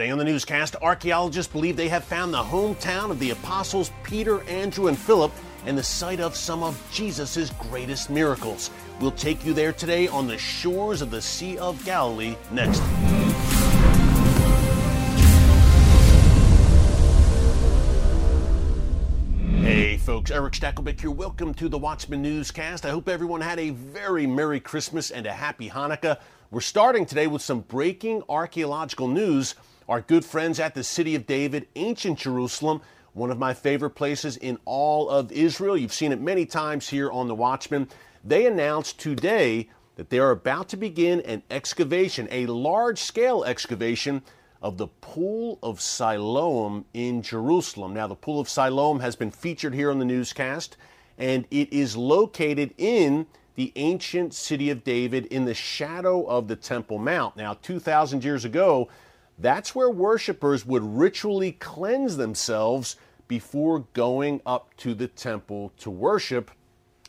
Today on the newscast, archaeologists believe they have found the hometown of the apostles Peter, Andrew, and Philip and the site of some of Jesus' greatest miracles. We'll take you there today on the shores of the Sea of Galilee next. Hey folks, Erick Stakelbeck here. Welcome to the Watchman Newscast. I hope everyone had a very Merry Christmas and a Happy Hanukkah. We're starting today with some breaking archaeological news. Our good friends at the City of David, ancient Jerusalem, one of my favorite places in all of Israel. You've seen it many times here on The Watchman. They announced today that they are about to begin an excavation, a large scale excavation of the Pool of Siloam in Jerusalem. Now, the Pool of Siloam has been featured here on the newscast, and it is located in the ancient city of David in the shadow of the Temple Mount. Now, 2,000 years ago, that's where worshipers would ritually cleanse themselves before going up to the temple to worship.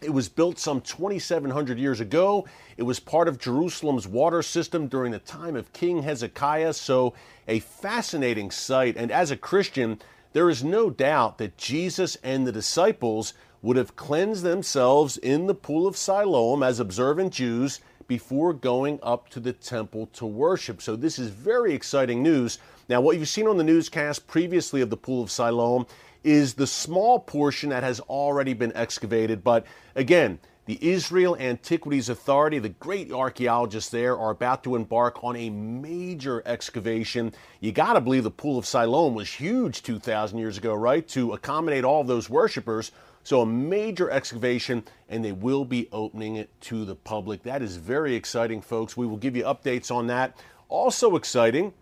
It was built some 2,700 years ago. It was part of Jerusalem's water system during the time of King Hezekiah, so a fascinating site. And as a Christian, there is no doubt that Jesus and the disciples would have cleansed themselves in the pool of Siloam as observant Jews before going up to the temple to worship. So this is very exciting news. Now, what you've seen on the newscast previously of the pool of Siloam is the small portion that has already been excavated. But again, the Israel Antiquities Authority, the great archaeologists there, are about to embark on a major excavation. You got to believe the Pool of Siloam was huge 2,000 years ago, right? To accommodate all those worshippers. So, a major excavation, and they will be opening it to the public. That is very exciting, folks. We will give you updates on that. Also exciting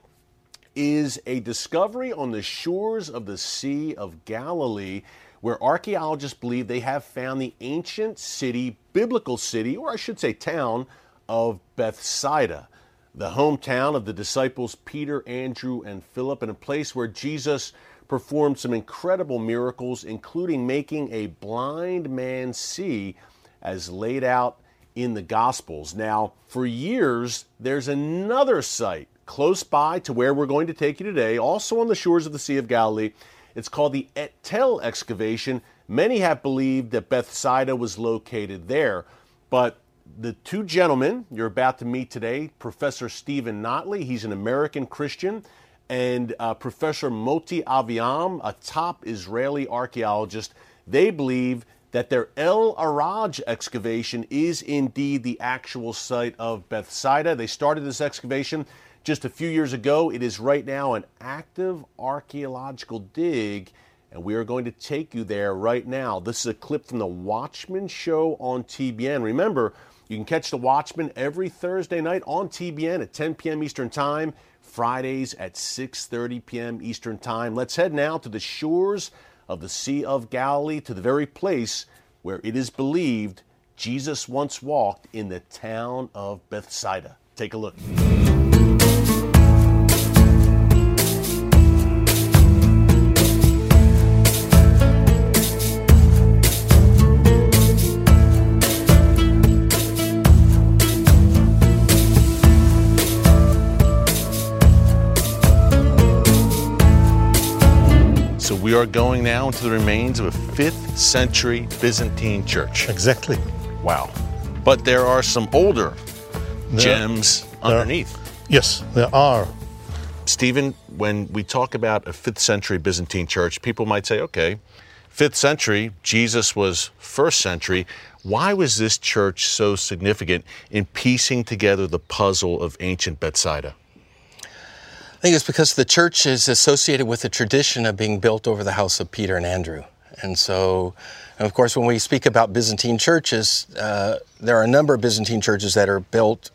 is a discovery on the shores of the Sea of Galilee where archaeologists believe they have found the ancient city, biblical city, or I should say town, of Bethsaida, the hometown of the disciples Peter, Andrew, and Philip, and a place where Jesus performed some incredible miracles, including making a blind man see, as laid out in the Gospels. Now, for years, there's another site close by to where we're going to take you today, also on the shores of the Sea of Galilee. It's called the Et Tel excavation. Many have believed that Bethsaida was located there, but the two gentlemen you're about to meet today, Professor Steven Notley, he's an American Christian, and uh, Professor Moti Aviam, a top Israeli archaeologist, they believe that their El Araj excavation is indeed the actual site of Bethsaida. They started this excavation just a few years ago. It is right now an active archaeological dig, and we are going to take you there right now. This is a clip from the Watchman Show on TBN. Remember, you can catch the Watchman every Thursday night on TBN at 10 p.m. Eastern Time. Fridays at 6:30 p.m. Eastern Time. Let's head now to the shores of the Sea of Galilee to the very place where it is believed Jesus once walked in the town of Bethsaida. Take a look. We are going now into the remains of a 5th century Byzantine church. Exactly. Wow. But there are some older There- gems there- underneath. Yes, there are. Steven, when we talk about a 5th century Byzantine church, people might say, okay, 5th century, Jesus was 1st century. Why was this church so significant in piecing together the puzzle of ancient Bethsaida? I think it's because the church is associated with the tradition of being built over the house of Peter and Andrew. And so, and of course, when we speak about Byzantine churches, uh, there are a number of Byzantine churches that are built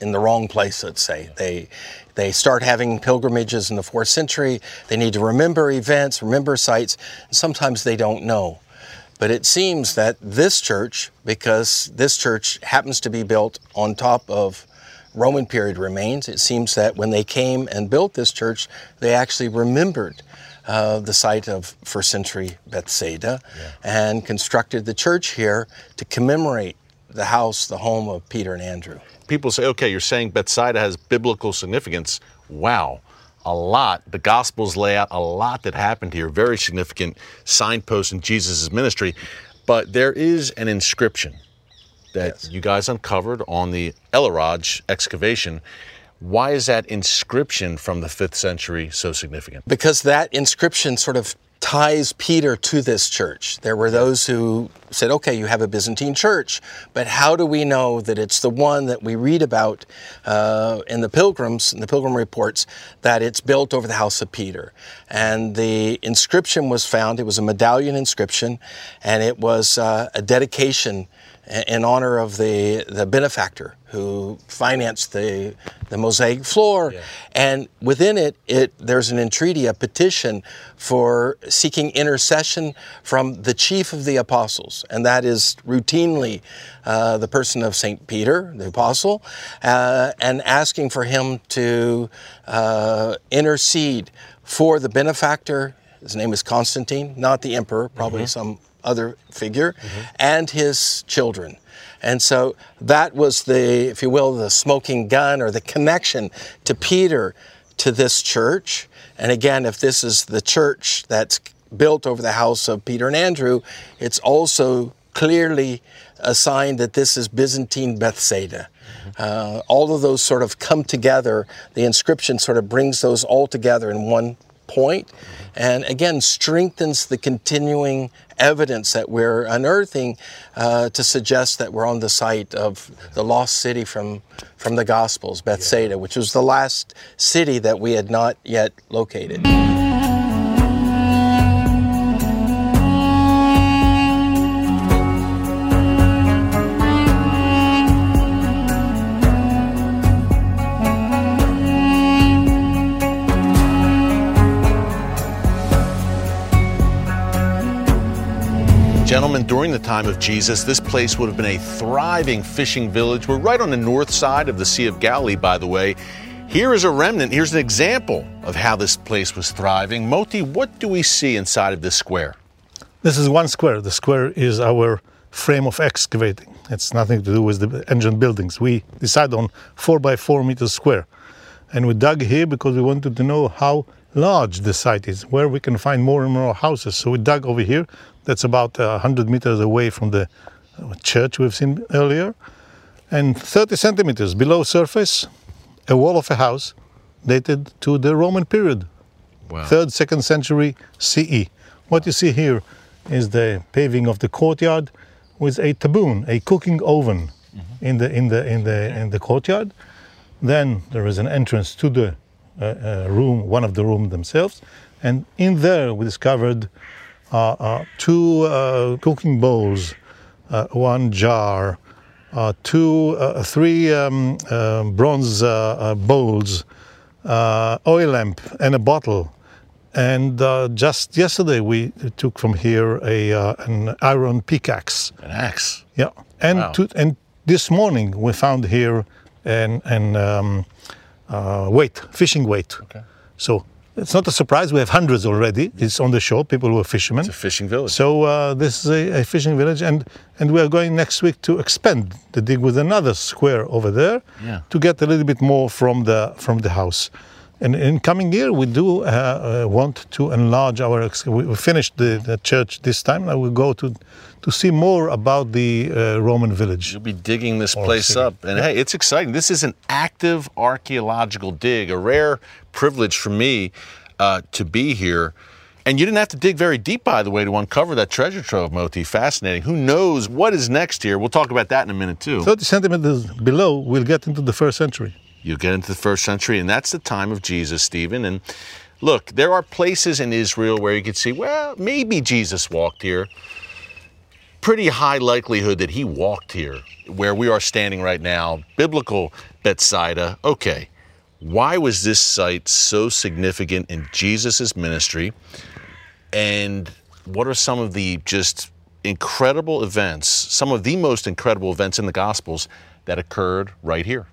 in the wrong place, let's say. They, they start having pilgrimages in the fourth century. They need to remember events, remember sites, and sometimes they don't know. But it seems that this church, because this church happens to be built on top of Roman period remains, it seems that when they came and built this church, they actually remembered uh, the site of first century Bethsaida and constructed the church here to commemorate the house, the home of Peter and Andrew. People say, okay, you're saying Bethsaida has biblical significance. Wow. a lot. The Gospels lay out a lot that happened here, very significant signposts in Jesus' ministry. But there is an inscription that you guys uncovered on the El Araj excavation. Why is that inscription from the fifth century so significant? because that inscription sort of ties Peter to this church. There were those who said, okay, you have a Byzantine church, but how do we know that it's the one that we read about uh, in the pilgrims, in the pilgrim reports, that it's built over the house of Peter? And the inscription was found, it was a medallion inscription, and it was uh, a dedication in honor of the, the benefactor who financed the, the mosaic floor. And within it, it, there's an entreaty, a petition for seeking intercession from the chief of the apostles. And that is routinely uh, the person of St. Peter, the apostle, uh, and asking for him to uh, intercede for the benefactor. His name is Constantine, not the emperor, probably some other figure, and his children. And so that was the, if you will, the smoking gun or the connection to Peter to this church. And again, if this is the church that's built over the house of Peter and Andrew, it's also clearly a sign that this is Byzantine Bethsaida. Uh, all of those sort of come together. The inscription sort of brings those all together in one point and again strengthens the continuing evidence that we're unearthing uh, to suggest that we're on the site of the lost city from, from the Gospels, Bethsaida, which was the last city that we had not yet located. During the time of Jesus, this place would have been a thriving fishing village. We're right on the north side of the Sea of Galilee, by the way. Here is a remnant. Here's an example of how this place was thriving. Moti, what do we see inside of this square? This is one square. The square is our frame of excavating. It's nothing to do with the engine buildings. We decided on four by four meters square. And we dug here because we wanted to know how large the site is, where we can find more and more houses. So we dug over here. That's about uh, 100 meters away from the church we've seen earlier. And 30 centimeters below surface, a wall of a house dated to the Roman period, Wow. third, second century CE. What you see here is the paving of the courtyard with a taboon, a cooking oven, in the in the in the in the courtyard. Then there is an entrance to the uh, uh, room, one of the room themselves, and in there we discovered two uh, cooking bowls, uh, one jar, uh, two, uh, three um, uh, bronze uh, uh, bowls, uh, oil lamp, and a bottle. And uh, just yesterday we took from here a uh, an iron pickaxe. An axe. Yeah, and Wow. to, and this morning we found here an an um, uh, weight, fishing weight. Okay. So it's not a surprise. We have hundreds already. It's on the shore. People who are fishermen. It's a fishing village. So uh, this is a, a fishing village, and and we are going next week to expand the dig with another square over there Yeah. to get a little bit more from the from the house. And in coming year, we do uh, uh, want to enlarge our. Ex- we finished the, the church this time. Now we go to to see more about the uh, Roman village. You'll be digging this Or place city. up. And hey, it's exciting. This is an active archaeological dig, a rare privilege for me uh, to be here. And you didn't have to dig very deep, by the way, to uncover that treasure trove, Moti. Fascinating. Who knows what is next here? We'll talk about that in a minute, too. 30 centimeters below, we'll get into the first century. You'll get into the first century, and that's the time of Jesus, Steven. And look, there are places in Israel where you could see, well, maybe Jesus walked here. Pretty high likelihood that he walked here, where we are standing right now, biblical Bethsaida. Okay, why was this site so significant in Jesus' ministry? And what are some of the just incredible events, some of the most incredible events in the Gospels that occurred right here?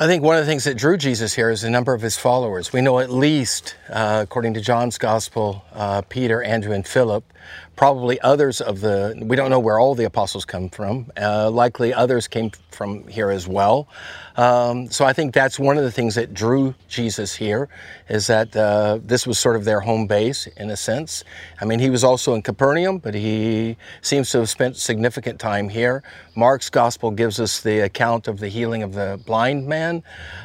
I think one of the things that drew Jesus here is the number of his followers. We know at least, uh, according to John's Gospel, uh, Peter, Andrew, and Philip. Probably others of the, we don't know where all the apostles come from. Uh, likely others came from here as well. Um, so I think that's one of the things that drew Jesus here, is that uh, this was sort of their home base in a sense. I mean, he was also in Capernaum, but he seems to have spent significant time here. Mark's Gospel gives us the account of the healing of the blind man.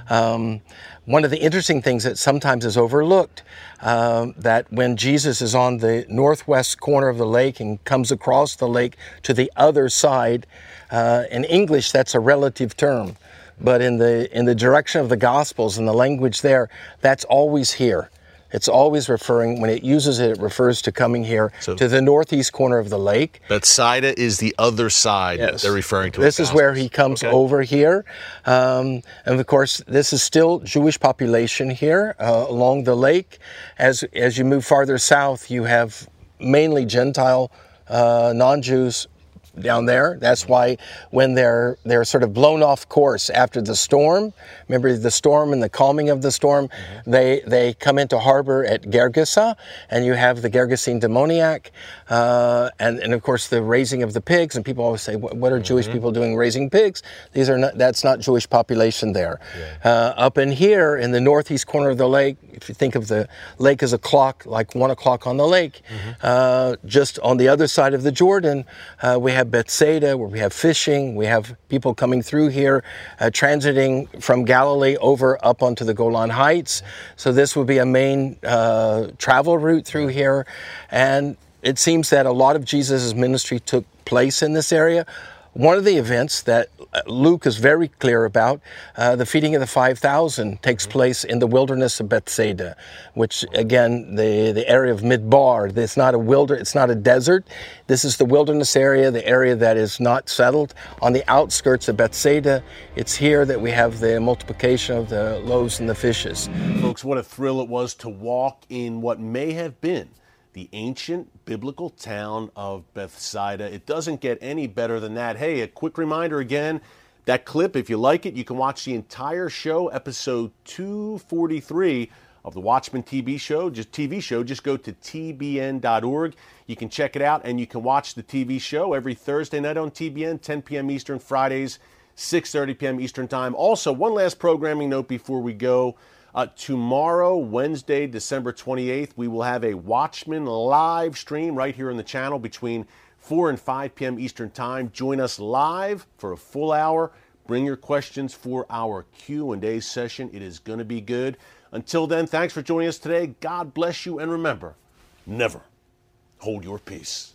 Um, one of the interesting things that sometimes is overlooked um, that when Jesus is on the northwest corner of the lake and comes across the lake to the other side, uh, in English that's a relative term, but in the in the direction of the Gospels and the language there, that's always here. It's always referring, when it uses it, it refers to coming here So- to the northeast corner of the lake. Bethsaida is the other side that they're referring to. This is where he comes Okay. over here. Um, and of course, this is still Jewish population here uh, along the lake. As, as you move farther south, you have mainly Gentile, uh, non Jews down there. That's why when they're they're sort of blown off course after the storm, remember the storm and the calming of the storm, they they come into harbor at Gergesa, and you have the Gergesene demoniac, uh, and and of course the raising of the pigs. And people always say, "What, are Jewish people doing raising pigs?" These are not that's not Jewish population there. Uh, up in here in the northeast corner of the lake, if you think of the lake as a clock, like one o'clock on the lake, uh, just on the other side of the Jordan, uh, we have Bethsaida, where we have fishing. We have people coming through here, uh, transiting from Galilee over up onto the Golan Heights. So this would be a main uh, travel route through here, and it seems that a lot of Jesus' ministry took place in this area. One of the events that uh, Luke is very clear about, uh, the feeding of the 5,000 takes place in the wilderness of Bethsaida, which again, the, the area of Midbar, it's not a wilder, it's not a desert. This is the wilderness area, the area that is not settled on the outskirts of Bethsaida. It's here that we have the multiplication of the loaves and the fishes. Folks, what a thrill it was to walk in what may have been the ancient biblical town of Bethsaida. It doesn't get any better than that. Hey, a quick reminder again that clip, if you like it, you can watch the entire show, episode 243 of the Watchman TV show. Just TV show, just go to tbn.org. You can check it out and you can watch the TV show every Thursday night on TBN, 10 p.m. Eastern, Fridays, 6:30 p.m. Eastern Time. Also, one last programming note before we go. Uh, tomorrow, Wednesday, December 28th, we will have a Watchman live stream right here on the channel between 4 and 5 p.m. Eastern Time. Join us live for a full hour. Bring your questions for our Q&A session. It is going to be good. Until then, thanks for joining us today. God bless you and remember, never hold your peace.